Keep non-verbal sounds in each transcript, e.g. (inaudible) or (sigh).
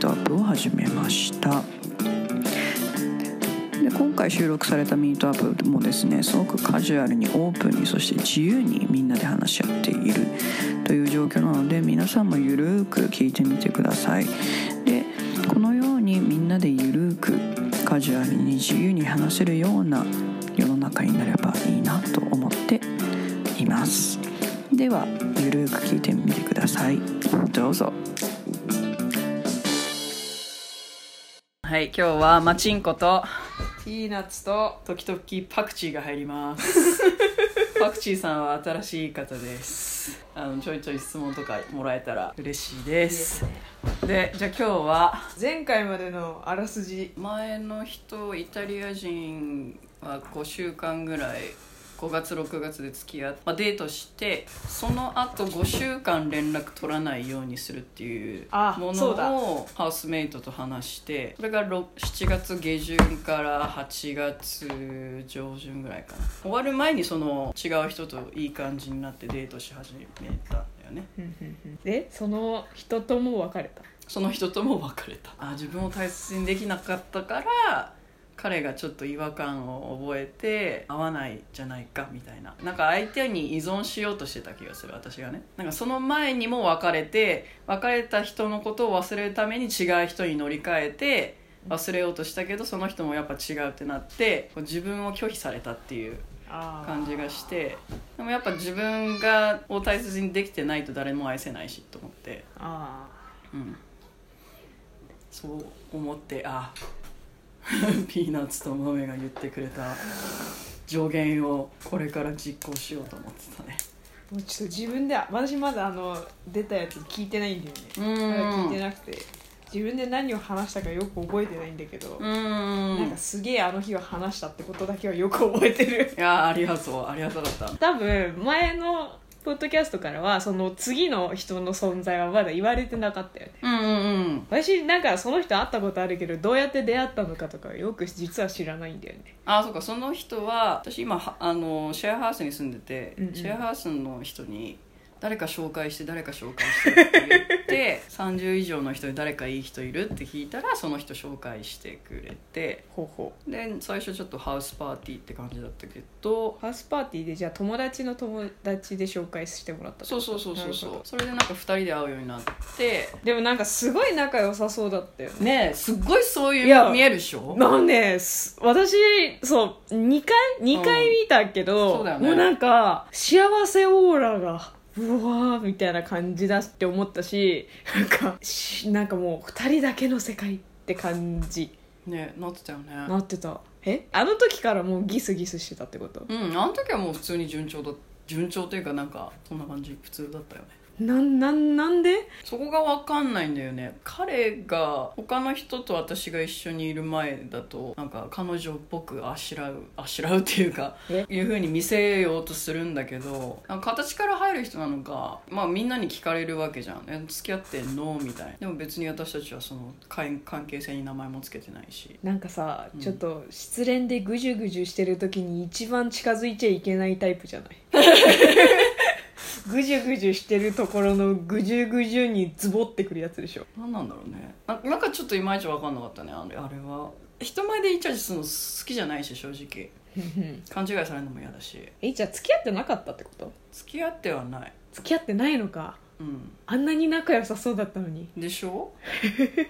トアップを始めました。で今回収録されたミートアップもですねすごくカジュアルにオープンにそして自由にみんなで話し合っているという状況なので皆さんもゆるーく聞いてみてください。でこのようにみんなでゆるーくカジュアルに自由に話せるような世の中になればいいなと思っています。ではゆるーく聞いてみてください。どうぞ。はい今日はマチンコとピーナッツと時々パクチーが入ります。(laughs) パクチーさんは新しい方です。あのちょいちょい質問とかもらえたら嬉しいです。でじゃあ今日は前回までのあらすじ前の人イタリア人は5週間ぐらい5月6月で付き合って、まあ、デートしてその後5週間連絡取らないようにするっていうあものをハウスメイトと話してそれがろ7月下旬から8月上旬ぐらいかな。終わる前にその違う人といい感じになってデートし始めたんだよね。でその人とも別れた？その人とも別れた。あ自分を大切にできなかったから彼がちょっと違和感を覚えて合わないじゃないかみたいな。なんか相手に依存しようとしてた気がする私がね。なんかその前にも別れて別れた人のことを忘れるために違う人に乗り換えて忘れようとしたけどその人もやっぱ違うってなって自分を拒否されたっていうあ感じがしてでもやっぱ自分がを大切にできてないと誰も愛せないしと思って。あうん、そう思ってあ (laughs) ピーナッツと豆が言ってくれた助言をこれから実行しようと思ってたね。もうちょっと自分で私まだあの出たやつ聞いてないんだよね。うまだ聞いてんなくて。自分で何を話したかよく覚えてないんだけど、うなんんかすげえあの日は話したってことだけはよく覚えてる。いやありがとう。ありがとうだった。多分前のポッドキャストからはその次の人の存在はまだ言われてなかったよね。うんうんうん。私なんかその人会ったことあるけどどうやって出会ったのかとかよく実は知らないんだよね。あそうか。その人は私今はあのシェアハウスに住んでて、うんうん。シェアハウスの人に誰か紹介して誰か紹介してって言って (laughs) 30以上の人で誰かいい人いるって聞いたらその人紹介してくれて。ほうほう。で最初ちょっとハウスパーティーって感じだったけど。ハウスパーティーでじゃあ友達の友達で紹介してもらったそうそうそうそうそう。それでなんか2人で会うようになって。どでもなんかすごい仲良さそうだったよね。ねえすっごいそういう見えるでしょ？なんです私そう2回2回見たけど、そうだよね。もうなんか幸せオーラがうわーみたいな感じだって思ったしなんかしなんかもう2人だけの世界って感じ。ねえなってたよね。なってた。え？あの時からもうギスギスしてたってこと？うんあの時はもう普通に順調だ順調というかなんかそんな感じ。普通だったよねなんなんなんで？そこが分かんないんだよね。彼が他の人と私が一緒にいる前だとなんか彼女っぽくあしらうあしらうっていうかえ？いうふうに見せようとするんだけど形から入る人なのかまあみんなに聞かれるわけじゃん。え付き合ってんの？みたいな。でも別に私たちはその関関係性に名前も付けてないし。なんかさ、うん。ちょっと失恋でぐじゅぐじゅしてる時に一番近づいちゃいけないタイプじゃない？(laughs) ぐじゅぐじゅしてるところのぐじゅぐじゅにズボってくるやつでしょ。何なんだろうね。ななんかちょっといまいち分かんなかったねあれあれは。人前でイチャイチャするの好きじゃないし正直。勘違いされるのも嫌だし。えじゃあ付き合ってなかったってこと？付き合ってはない。付き合ってないのか。うん。あんなに仲良さそうだったのに。でしょ？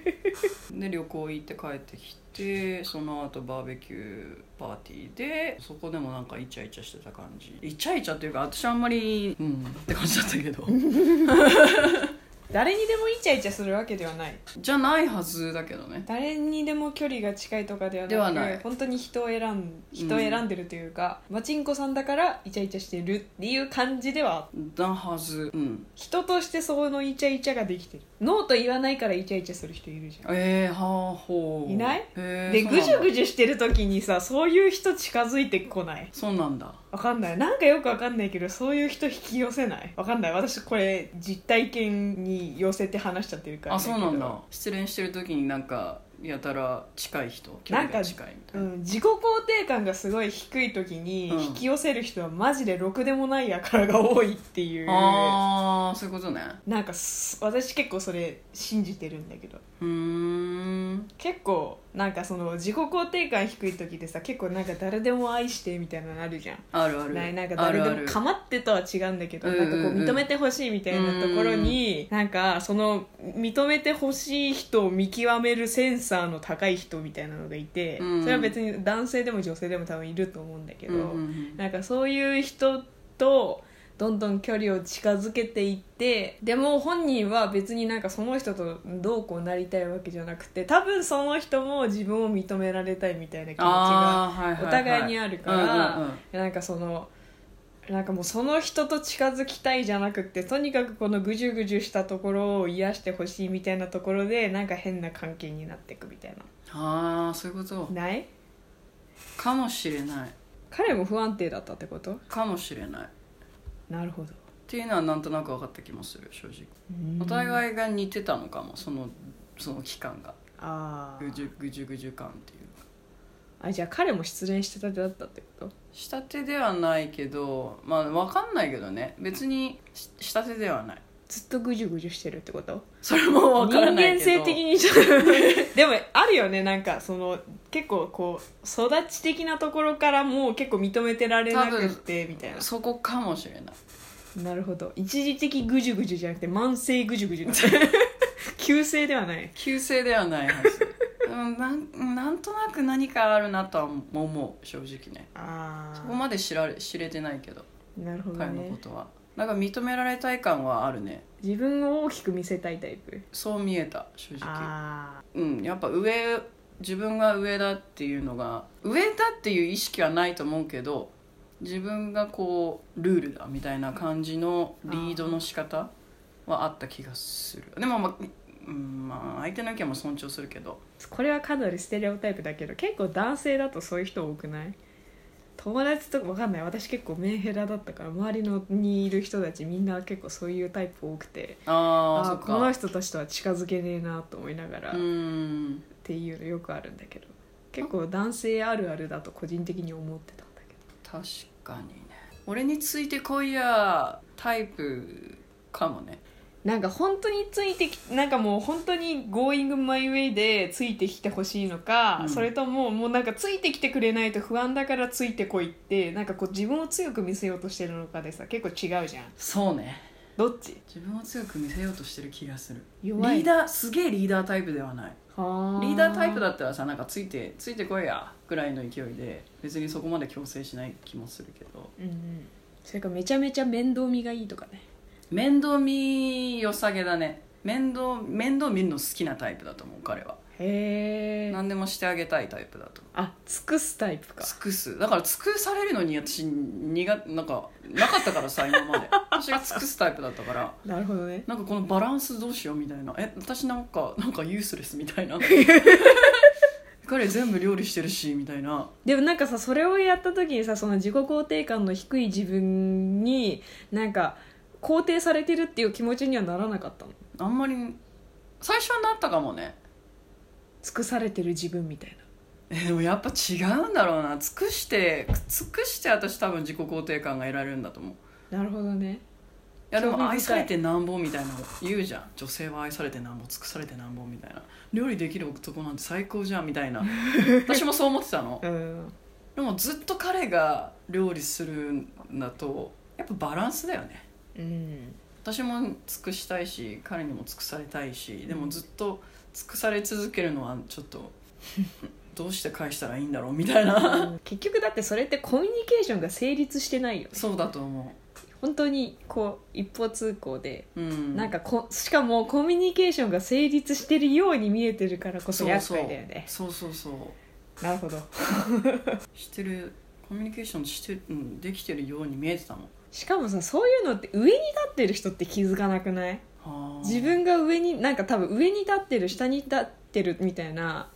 (laughs) で旅行行って帰ってきてその後バーベキューパーティーでそこでもなんかイチャイチャしてた感じ。イチャイチャっていうか私あんまりうんって感じだったけど。(laughs) 誰にでもイチャイチャするわけではない。じゃないはずだけどね。誰にでも距離が近いとかではなくではない。本当に人を選ん人を選んでるというか、マチンコさんだからイチャイチャしてるっていう感じではだはず。うん。人としてそのイチャイチャができてるノーと言わないからイチャイチャする人いるじゃん。えー、はあほういない？へーでぐじゅぐじじゅしてる時にさそういう人近づいてこない？そうなんだ。わかんない。なんかよくわかんないけどそういう人引き寄せない？わかんない。私これ実体験に寄せて話しちゃってるからあそうなんだ。失恋してる時になんかやたら近い人距離が近いみたいな。うん、自己肯定感がすごい低い時にうん。引き寄せる人はマジでろくでもないやからが多いっていう、ああそういうことね。なんかす私結構それ信じてるんだけど。うーん。結構なんかその自己肯定感低い時でさ結構なんか誰でも愛してみたいなのあるじゃん。あるある。ないなんか誰でも構ってとは違うんだけどうんなんかこう認めてほしいみたいなところになんかその認めてほしい人を見極めるセンサーの高い人みたいなのがいてうん。それは別に男性でも女性でも多分いると思うんだけどなんかそういう人とどんどん距離を近づけていってでも本人は別になんかその人とどうこうなりたいわけじゃなくて多分その人も自分を認められたいみたいな気持ちがお互いにあるから、なんかそのなんかもうその人と近づきたいじゃなくてとにかくこのぐじゅぐじゅしたところを癒してほしいみたいなところでなんか変な関係になっていくみたいああそういうこと？なない？かもしれない。彼も不安定だったってこと？かもしれない。っなるほど。ていうのはなんとなく分かった気もする正直。お互いが似てたのかもそのその期間が。あー。ぐじゅぐじゅぐじゅ感っていうかあじゃあ彼も失恋してたてだったってこと？下手ではないけどまあ分かんないけどね。別にし下手ではないずっとぐじゅぐじゅしてるってこと？それも分からないけど。人間性的にちょっと。(laughs) でもあるよね。なんかその結構こう育ち的なところからもう結構認めてられなくってみたいな。そこかもしれない。なるほど。一時的ぐじゅぐじゅじゃなくて慢性ぐじゅぐじゅ急性ではない旧姓ではないはずうんなんなんとなく何かあるなとは思う正直ねあそこまで知られ知れてないけどあなるほど彼のこねとはなんか認められたい感はあるね。自分を大きく見せたいタイプ？そう見えた正直。あうんやっぱ上自分が上だっていうのが上だっていう意識はないと思うけど自分がこうルールだみたいな感じのリードの仕方はあった気がする。でもまあ、うん、まあ相手の意見も尊重するけど。ーこれはかなりステレオタイプだけど結構男性だとそういう人多くない？友達とかわかんない。私結構メンヘラだったから周りのにいる人たちみんな結構そういうタイプ多くて。ああこのか人たちとは近づけねえなと思いながら、うっんていうのよくあるんだけど。結構男性あるあるだと個人的に思ってたんだけど。確かにね。俺についてこいやタイプかもねなんか本当についてきなんかもう本当に Going my way でついてきてほしいのか、うん。それとももうなんかついてきてくれないと不安だからついてこいってなんかこう自分を強く見せようとしてるのかでさ結構違うじゃん。そうね。どっち？自分を強く見せようとしてる気がする。弱い。リーダーすげえリーダータイプではない。はリーダータイプだったらさなんかついてついてこいやぐらいの勢いで別にそこまで強制しない気もするけど。うんうん。それかめちゃめちゃ面倒見がいいとかね面倒見良さげだね。面倒面倒見るの好きなタイプだと思う彼は。へえ何でもしてあげたいタイプだとあ尽くすタイプか。尽くす。だから尽くされるのに私苦なんかなかったからさ今まで。(laughs) 私が尽くすタイプだったから。なるほどね。なんかこのバランスどうしようみたいな。え私なんかなんかユースレスみたいな。(laughs) 彼全部料理してるしみたいな。でもなんかさそれをやった時にさその自己肯定感の低い自分になんか肯定されてるっていう気持ちにはならなかったの？あんまり最初はなったかもね。尽くされてる自分みたいえでもやっぱ違うんだろうな。尽くして尽くして私多分自己肯定感が得られるんだと思う。ななるほどね。いやで興味深い。も愛されてなんぼみたいなの言うじゃん。女性は愛されてなんぼ尽くされてなんぼみたいな。料理できる男なんて最高じゃんみたいな。(laughs) 私もそう思ってたの。うん。でもずっと彼が料理するんだとやっぱバランスだよねうん。私も尽くしたいし彼にも尽くされたいしでもずっと尽くされ続けるのはちょっと (laughs) どうして返したらいいんだろうみたいな。結局だってそれってコミュニケーションが成立してないよね。そうだと思本当にこう一方通行で、うん。なんかこしかもコミュニケーションが成立してるように見えてるからこそ厄介だよね。そうそうそう。なるほど。(laughs) してるコミュニケーションして、うん、できてるように見えてたもんしかもさそういうのって上に立ってる人って気づかなくない？はあ。自分が上になんか多分上に立ってる下に立ってるみたいな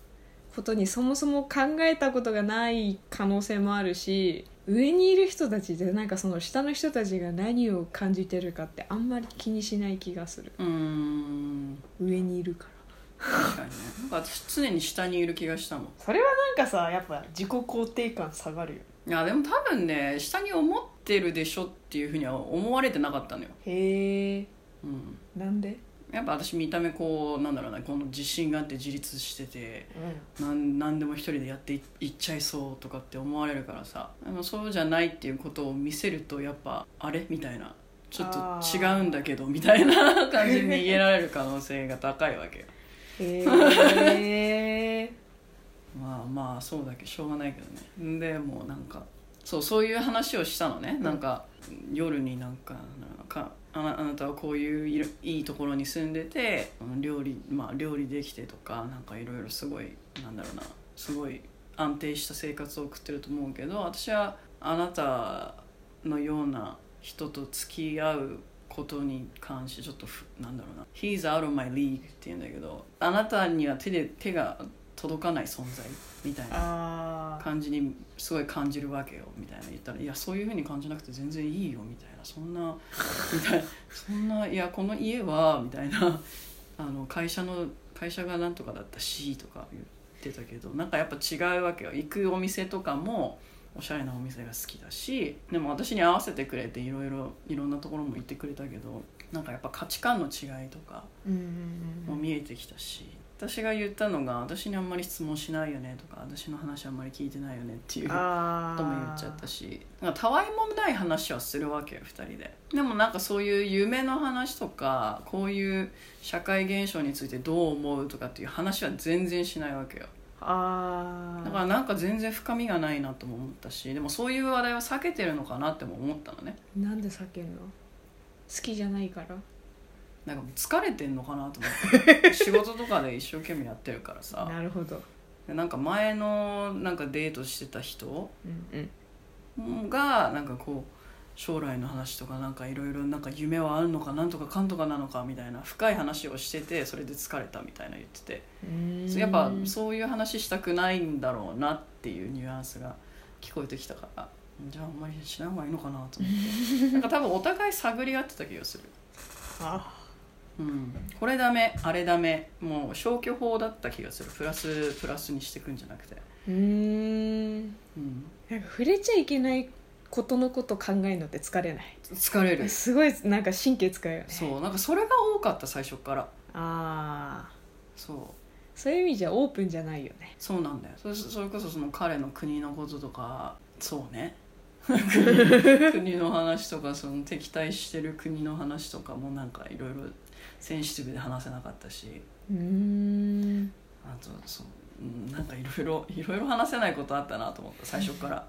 ことにそもそも考えたことがない可能性もあるし上にいる人たちでなんかその下の人たちが何を感じてるかってあんまり気にしない気がする。うーん。上にいるから。確かにね。なんか私常に下にいる気がしたもん。それはなんかさやっぱ自己肯定感下がるよいやでも多分ね下に思ってるでしょっていうふうには思われてなかったのよ、へえ。うん、なんで？やっぱ私見た目こうなんだろうなこの自信があって自立しててうん。なん何でも一人でやっていいっちゃいそうとかって思われるからさでもそうじゃないっていうことを見せるとやっぱあれみたいなちょっあとー違うんだけどみたいな感じに逃げられる可能性が高いわけよ。へえ。(laughs) まあまあそうだけどしょうがないけどね。でもうなんかそうそういう話をしたのね、なんか夜になんかかあなあなたはこういういろいいところに住んでて料理まあ料理できてとかなんかいろいろすごいなんだろうなすごい安定した生活を送ってると思うけど私はあなたのような人と付き合うことに関してちょっとふなんだろうな「He's out of my league」って言うんだけどあなたには手で手が届かない存在みたいな感じにすごい感じるわけよみたいな言ったら「いやそういうふうに感じなくて全然いいよ」みたいな (laughs) そんなみたいなそんないやこの家はみたいなあの会社の会社がなんとかだったしとか言ってたけどなんかやっぱ違うわけよ。行くお店とかもおしゃれなお店が好きだしでも私に合わせてくれていろいろいろんなところも行ってくれたけどなんかやっぱ価値観の違いとかも見えてきたし私が言ったのが私にあんまり質問しないよねとか私の話あんまり聞いてないよねっていうこあとも言っちゃったしなんかたわいもない話はするわけよ2人で。でもなんかそういう夢の話とかこういう社会現象についてどう思うとかっていう話は全然しないわけよ。ああだからなんか全然深みがないなとも思ったしでもそういう話題は避けてるのかなっても思ったのね。なんで避けんの？好きじゃないからなんかもう疲れてんのかなと思って。仕事とかで一生懸命やってるからさ。(laughs) なるほど。でなんか前のなんかデートしてた人がなんかこう将来の話とかなんかいろいろなんか夢はあるのかなんとかかんとかなのかみたいな深い話をしててそれで疲れたみたいな言ってて。やっぱそういう話したくないんだろうなっていうニュアンスが聞こえてきたから。じゃああんまりしない方がいいのかなと思って。なんか多分お互い探り合ってた気がする、(laughs) あうん、これダメあれダメもう消去法だった気がする。プラスプラスにしていくんじゃなくて、うーん。うん、なんか触れちゃいけないことのこと考えるのって疲れない？疲れる。すごいなんか神経使うよね。そうなんかそれが多かった最初から。ああそう。そういう意味じゃオープンじゃないよね。そうなんだよ。それそれこそその彼の国のこととかそうね (laughs) 国の話とかその敵対してる国の話とかもなんかいろいろセンシティブで話せなかったし。うーん。あとそううんなんかいろいろいろいろ話せないことあったなと思った最初から。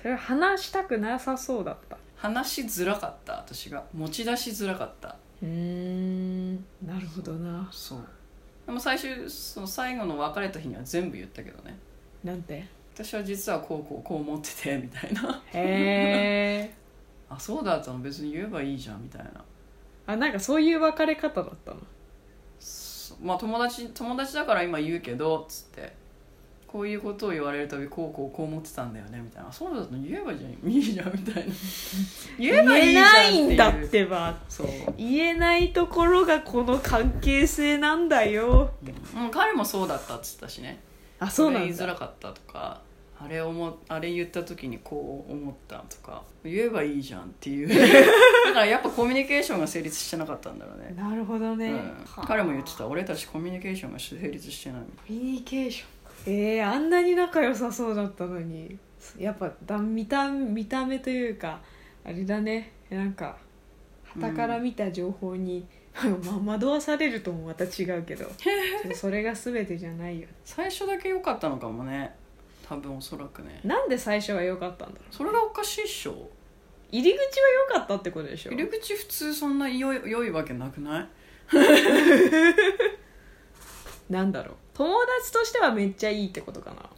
それは話したくなさそうだった。話しづらかった私が。持ち出しづらかった。うーん。なるほどな。そう。でも最終その最後の別れた日には全部言ったけどね。なんて？私は実はこうこうこう思っててみたいな。へえ (laughs) あそうだったの別に言えばいいじゃんみたいな。あなんかそういう別れ方だったの？まあ友達友達だから今言うけどっつって。こういうことを言われるたびこうこうこう思ってたんだよねみたいな。そうだったの？言えばいいじゃんいいじゃんみたいな。(laughs) 言えばいいじゃんないんだってば。そう、言えないところがこの関係性なんだよ。うん、彼もそうだったっつったしね。あそうなこれ言いづんだらかったとかあれ思あれ言った時にこう思ったとか言えばいいじゃんっていう。(laughs) だからやっぱコミュニケーションが成立してなかったんだろうね。なるほどね、うん。はあ。彼も言ってた俺たちコミュニケーションが成立してないコミュニケーション。えー、あんなに仲良さそうだったのに。やっぱだ見た見た目というかあれだね。なんか傍から見た情報に、(laughs) まあ惑わされるともまた違うけど。(laughs) それが全てじゃないよ。最初だけ良かったのかもね多分おそらくね。なんで最初は良かったんだろそれがおかしいっしょ。入り口は良かったってことでしょ？入り口普通そんな良い良いわけなくない？(laughs) なんだろう。友達としてはめっちゃいいってことかな。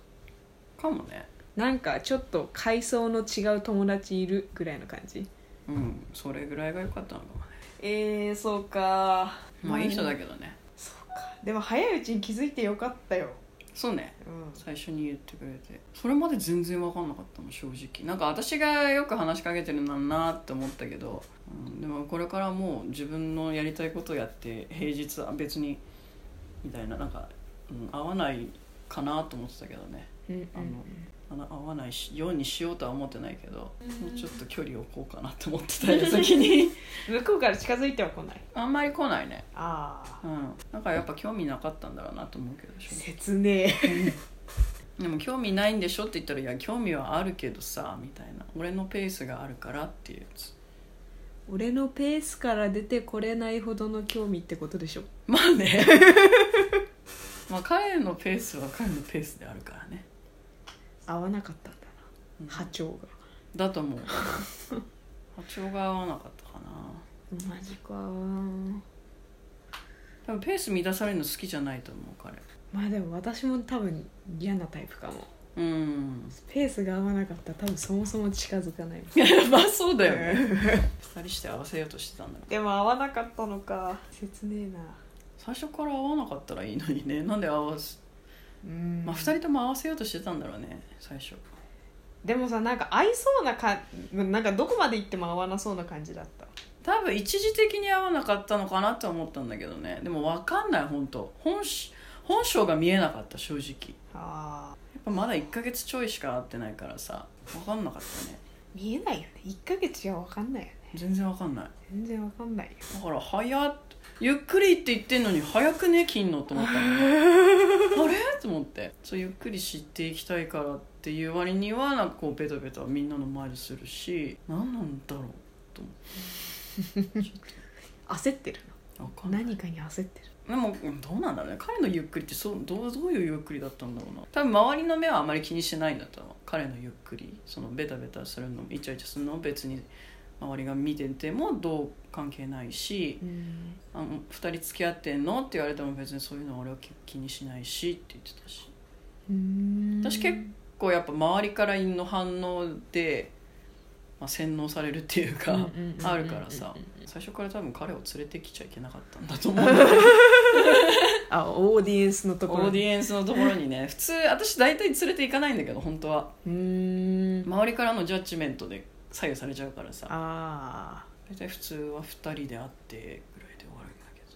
かもね。なんかちょっと階層の違う友達いるぐらいの感じ？うんそれぐらいが良かったのかもね。えー、そうか。まあいい人だけどね。そうか。でも早いうちに気づいてよかったよそうね。うん。最初に言ってくれて。それまで全然分かんなかったもん正直。なんか私がよく話しかけてるのなって思ったけど、うん、でもこれからもう自分のやりたいことをやって平日は別にみたいななんか、うん、合わないかなと思ってたけどね。うんうんあのあの合わないしようにしようとは思ってないけど、うん。もうちょっと距離を置こうかなって思ってた矢先に。(laughs) 向こうから近づいては来ない。あんまり来ないね。ああうん。なんかやっぱ興味なかったんだろうなと思うけど正直。切ねえ。(laughs) でも興味ないんでしょって言ったら「いや興味はあるけどさ」みたいな「俺のペースがあるから」っていうやつ。俺のペースから出てこれないほどの興味ってことでしょ。まあね。(laughs) まあ彼のペースは彼のペースであるからね合わなかったんだうん。な波長が。だと思う。(laughs) 波長が合わなかったかな。マジか。多分ペース乱されるの好きじゃないと思う彼。まあでも私も多分嫌なタイプかも。うん。ペースが合わなかったら多分そもそも近づかない。(laughs) まあそうだよね。二人して合わせようとしてたんだでも合わなかったのか。切ねえな。最初から合わなかったらいいのにね。なんで合わすうん。まあ二人とも合わせようとしてたんだろうね最初。でもさなんか合いそうなかなんかどこまで行っても合わなそうな感じだった。多分一時的に合わなかったのかなとは思ったんだけどね。でも分かんない本当。本し本性が見えなかった正直。やあっぱまだ1ヶ月ちょいしか会ってないからさ分かんなかったね。見えないよね。1ヶ月じゃ分かんないよね全然分かんない。全然分かんないよ。だから早っゆっくりって言ってんのに早くね切んのと思ったの。(laughs) あれ？と思って。そうゆっくり知っていきたいからっていう割にはなんかこうベタベタみんなの前でするし何なんだろうと思って。焦ってる分かんない。の何かに焦ってる？でもうんどうなんだろうね。彼のゆっくりってそうどうどういうゆっくりだったんだろうな。多分周りの目はあまり気にしてないんだと思う。彼のゆっくり。そのベタベタするのイチャイチャするのを別に周りが見ててもどう関係ないしうん。あの2人付き合ってんの？って言われても別にそういうのは俺は気気にしないしって言ってたし。私結構やっぱ周りからの反応で、まあ、洗脳されるっていうかあるからさ。最初から多分彼を連れてきちゃいけなかったんだと思う。(laughs) あオーディエンスのところオーディエンスのところにね。普通私大体連れて行かないんだけど本当は。周りからのジャッジメントで左右されちゃうからさ。あ大体普通は2人で会ってぐらいで終わるんだけど。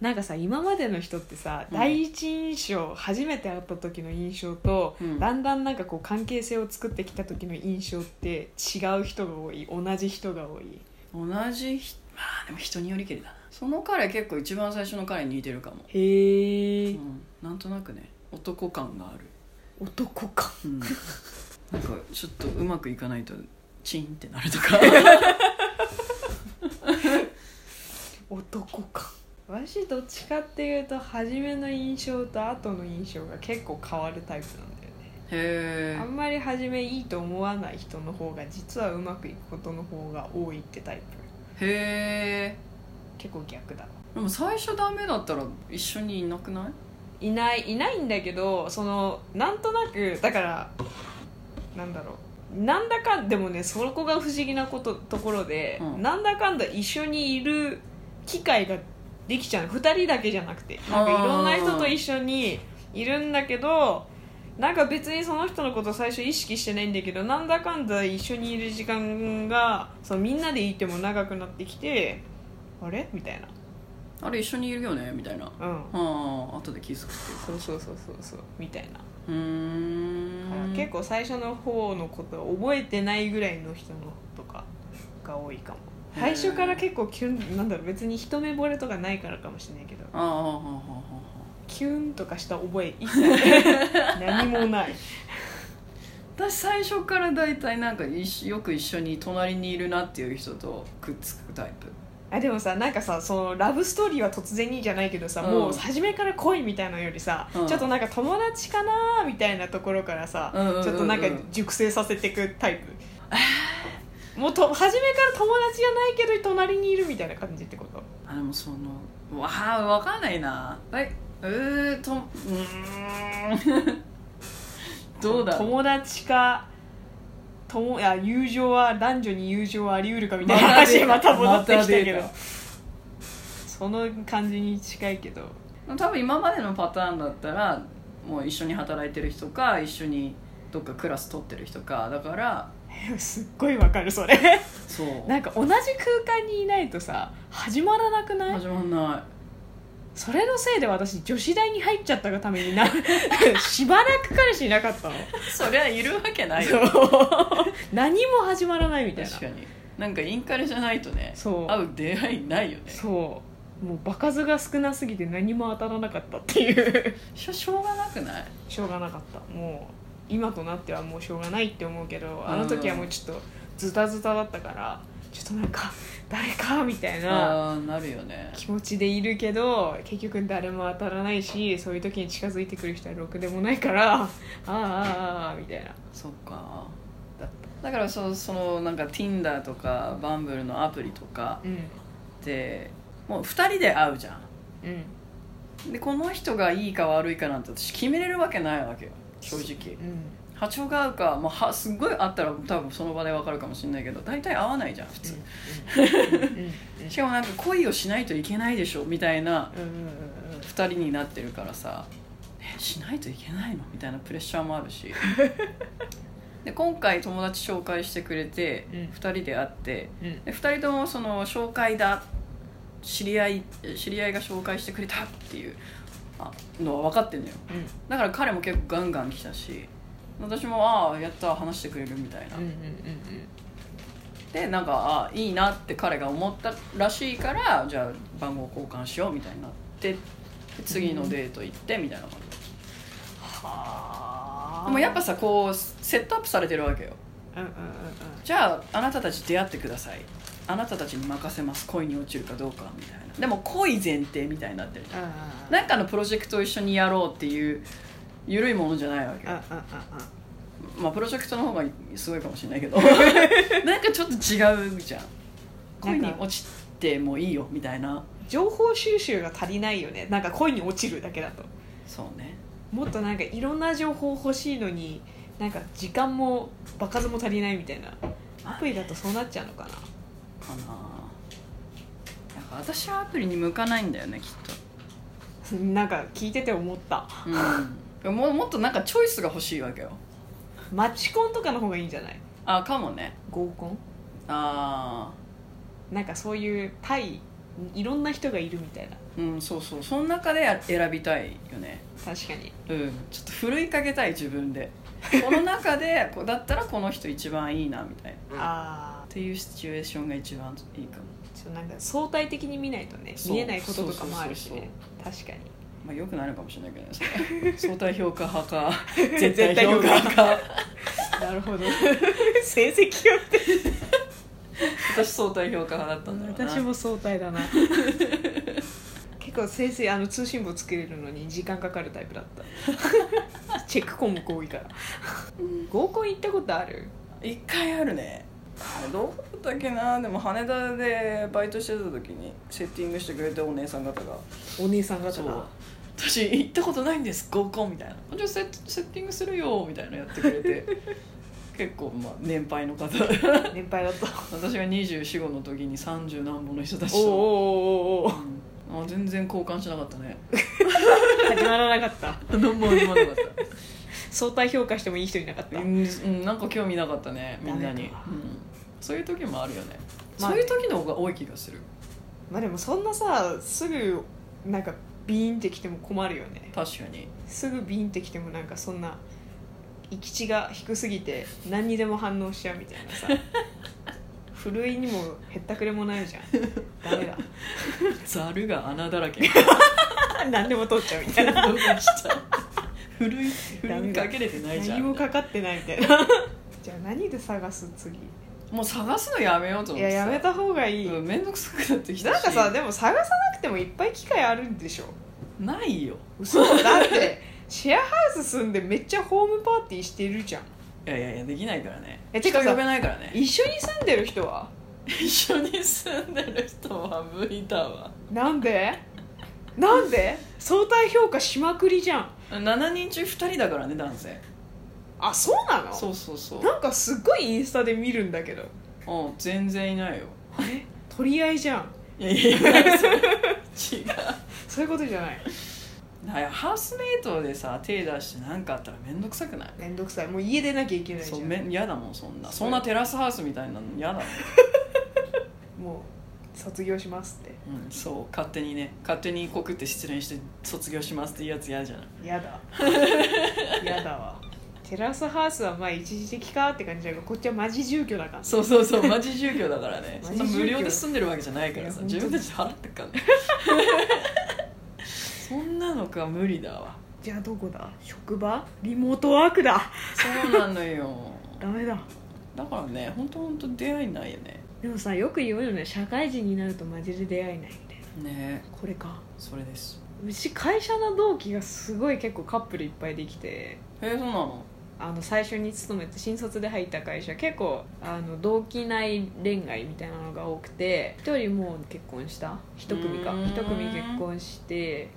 ーなんかさ今までの人ってさ、うん。第一印象初めて会った時の印象と、うん。だんだんなんかこう関係性を作ってきた時の印象って違う人が多い。同じ人が多い。同じひまあでも人によりけりだな。その彼結構一番最初の彼に似てるかも、へえ、うん、なんとなくね男感がある、男かうん、(laughs) なんかちょっとうまくいかないとチンってなるとか。男か。私どっちかっていうと初めの印象と後の印象が結構変わるタイプなんだよね。へあんまり初めいいと思わない人の方が実はうまくいくことの方が多いってタイプ。えへえ結構逆だでも最初ダメだったら一緒にいなくない？いないいないんだけどそのなんとなくだからなんだろう。なんだかんでもねそこが不思議なことところで、うん。なんだかんだ一緒にいる機会ができちゃう。2人だけじゃなくて。なんかいろんな人と一緒にいるんだけどなんか別にその人のこと最初意識してないんだけどなんだかんだ一緒にいる時間がそのみんなでいても長くなってきてあれ？みたいな。あれ一緒にいるよね？みたいな。うん。ああ後で気づくっていうか。そうそうそうそうそう。みたいなうーん。結構最初の方のことを覚えてないぐらいの人のとかが多いかも。最初から結構キュンなんだろう別に一目惚れとかないからかもしれないけど。キュンとかした覚え一切 (laughs) 何もない。私最初から大体なんかよく一緒に隣にいるなっていう人とくっつくタイプあでもさなんかさそのラブストーリーは突然にじゃないけどさ、うん。もう初めから恋みたいなのよりさ、うん。ちょっとなんか友達かなみたいなところからさ、うんうんうんうん。ちょっとなんか熟成させていくタイプ。もうと初めから友達じゃないけど隣にいるみたいな感じってこと？あでもそのわあ分かんないな。えうーとうーん。(laughs) どうだろう。友達か友いや友情は男女に友情はあり得るかみたいな話にまた戻ってきたけど、まその感じに近いけど。多分今までのパターンだったらもう一緒に働いてる人か一緒にどっかクラス取ってる人かだからすっごいわかるそれ。そう。なんか同じ空間にいないとさ始まらなくない？始まんなそれのせいで私女子大に入っちゃったがためにな (laughs) しばらく彼氏いなかったの。いそりゃいるわけない。そよう。何も始まらないみたいな。確かに。なんかインカレじゃないとねそう。会う出会いないよね。そう。もう場数が少なすぎて何も当たらなかったっていう。しょしょうがなくない？しょうがなかった。もう今となってはもうしょうがないって思うけどあの時はもうちょっとズタズタだったからちょっとなんか誰かみたいななるよね。気持ちでいるけど結局誰も当たらないしそういう時に近づいてくる人はろくでもないからああああああみたいな。そっか。だからそそのなんか Tinder とかバンブルのアプリとかうん。でもう2人で会うじゃうんん。でこの人がいいか悪いかなんて私決めれるわけないわけよ正直。うん波長が合うか、まあ、はすっごいあったら多分その場でわかるかもしれないけど大体合わないじゃん普通、うんしかもなんか恋をしないといけないでしょみたいなうんうんうん2人になってるからさえしないといけないの？みたいなプレッシャーもあるし。(laughs) で今回友達紹介してくれて、うん。2人で会ってうん。で2人ともその紹介だ知り合い知り合いが紹介してくれたっていうあのは分かってんのよ。うん。だから彼も結構ガンガン来たし私もああやった話してくれるみたいな、うんうんうんでなんかあいいなって彼が思ったらしいからじゃあ番号交換しようみたいになってで次のデート行ってみたいな感じ。はあ。でもやっぱさこうセットアップされてるわけよ。うんうんうんじゃああなたたち出会ってください。あなたたちに任せます。恋に落ちるかどうかみたいな。でも恋前提みたいになってるじゃんうん。なんかのプロジェクトを一緒にやろうっていう緩いものじゃないわけ。ようんうんうんうんまあプロジェクトの方がすごいかもしれないけど。(laughs) なんかちょっと違うじゃん。恋に落ちてもいいよみたいな。情報収集が足りないよね。なんか恋に落ちるだけだと。そうね。もっとなんかいろんな情報欲しいのになんか時間も場数も足りないみたいな。アプリだとそうなっちゃうのかな。かな。なんか私はアプリに向かないんだよねきっ (laughs) なんか聞いてて思った。とうんももっとなんかチョイスが欲しいわけよ。マチコンとかの方がいいんじゃない？あかもね。合コン？あなんかそういう対いろんな人がいるみたいな。あうんそうそう。その中で選びたいよね。確かに。うんちょっとふるいかけたい自分で。(laughs) この中でこうだったらこの人一番いいなみたいな。っああていうシチュエー。ションが一番いいかも、ちょっとなんか相対的に見ないとねそう見えないこととかもあるしね確かにまあ、よくないのかもしれないけどね。(laughs) 相対評価派か (laughs) 絶対評価派か。なるほど。成績がって。私相対評価派だったんだろうな。私も相対だな。結構先生あの通信簿作れるのに時間かかるタイプだった。チェック項目多いから。合コン行ったことある？一回あるね。どこだったっけな。でも羽田でバイトしてた時にセッティングしてくれたお姉さん方が。お姉さん方が私行ったことないんです合コンみたいなじゃあセッセッティングするよみたいなのやってくれて。(laughs) 結構まあ年配の方。(laughs) 年配だった。私が245の時に30何本の人たちと。おおおおおおうん。あ全然交換しなかったね。始まらなかった。(laughs) 何も始まらなかった。相対評価してもいい人いなかった、うん、うんなんか興味なかったねみんなに、うん、そういう時もあるよね、まあそういう時の方が多い気がする。まあでもそんなさすぐなんかビーンってきても困るよね。確かに。すぐビーンってきてもなんかそんな行き地が低すぎて何にでも反応しちゃうみたいなさ。(laughs) ふるいにもへったくれもないじゃん。ダメだ。ざるが穴だらけ。(laughs) 何でも通っちゃうみたいな。どうしたふるいふるいかけれてないじゃん。何もかかってないみたいな。じゃあ何で探す？次もう探すのやめようとい思ってさ。ややめた方がいい、うん、めんどくさくなってきたし。なんかさでも探さなくてもいっぱい機会あるんでしょ。ないよ。嘘。だってシェアハウス住んでめっちゃホームパーティーしてるじゃん。いやいやいやできないからね。えてかさ人呼べないからね。一緒に住んでる人は？一緒に住んでる人は無理だわ。なんで？なんで？相対評価しまくりじゃん。7人中2人だからね男性あそうなの？そうそうそう。なんかすっごいインスタで見るんだけど。うん全然いないよ。あれ取り合いじゃん。いやいやいやそれ。違う。そういうことじゃない？だからハウスメイトでさ手出して何かあったら面倒くさくない？めんどくさい。もう家出なきゃいけないじゃそうんめ嫌だもんそんな。そんなテラスハウスみたいなの嫌だもん、(laughs) もう卒業しますって。うん、そう。勝手にね。勝手に告って失恋して卒業しますっていうやつ嫌じゃない？やだ。(laughs) やだわテラスハウスはまあ一時的かって感じだけどこっちはマジ住居だからそうそうそうマジ住居だからね。マ (laughs) そんな無料で住んでるわけじゃないからさ自分たちで払ってっからね。(laughs) そんなのか無理だわ。じゃあどこだ？職場？リモートワークだ。そうなのよ。(laughs) ダメだ。だからね本当本当出会いないよね。でもさよく言うよね。社会人になるとマジで出会えないみたいな。ね。これか。それです。うち会社の同期がすごい結構カップルいっぱいできて。へえそうなの？あの最初に勤めて新卒で入った会社結構あの同期内恋愛みたいなのが多くて一人もう結婚した。一組か。うーん。一組結婚して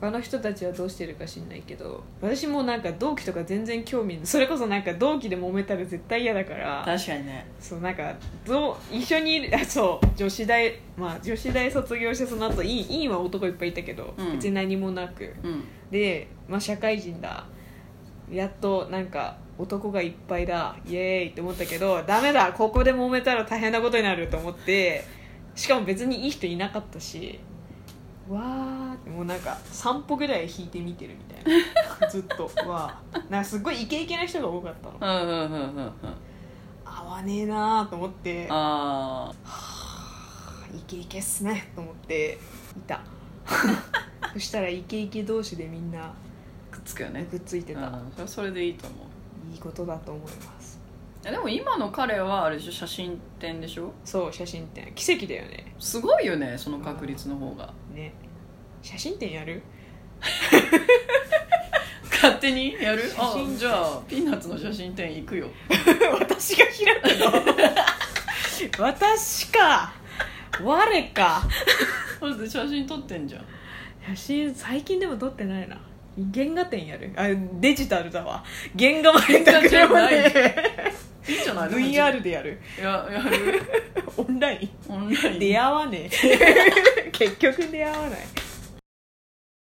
他の人たちはどうしてるか知んないけど私もなんか同期とか全然興味ない。それこそなんか同期で揉めたら絶対嫌だから。確かにね。そうなんかどう一緒にいるあそう女子大まあ女子大卒業してその後いいいいは男いっぱいいたけど、うん。別に何もなく。うん。で、まあ、社会人だやっとなんか男がいっぱいだイエーイって思ったけどダメだここで揉めたら大変なことになると思ってしかも別にいい人いなかったしわーもうなんか散歩ぐらい引いて見てるみたいな (laughs) ずっとわー。なんかすごいイケイケな人が多かったの。うんうんうんうんうん。合わねえなーと思ってあイケイケっすねと思っていた。(laughs) そしたらイケイケ同士でみんなーくっつくよね。くっついてた、うん。それでいいと思う。いいことだと思います。でも今の彼はあれでしょ？写真展でしょ？そう写真展。奇跡だよね。すごいよねその確率の方が。ね。写真展やる？(laughs) 勝手に？やる？あ写真じゃあピーナッツの写真展行くよ。(laughs) 私が開くの？(laughs) 私か？我か？写真撮ってんじゃん。写真最近でも撮ってないな原画展やる？あデジタルだわ。原画も入った原画じゃ車ない？でいじゃない VR でやる。いややる。(laughs) オンライン。オンライン。出会わねえ。(laughs) 結局出会わない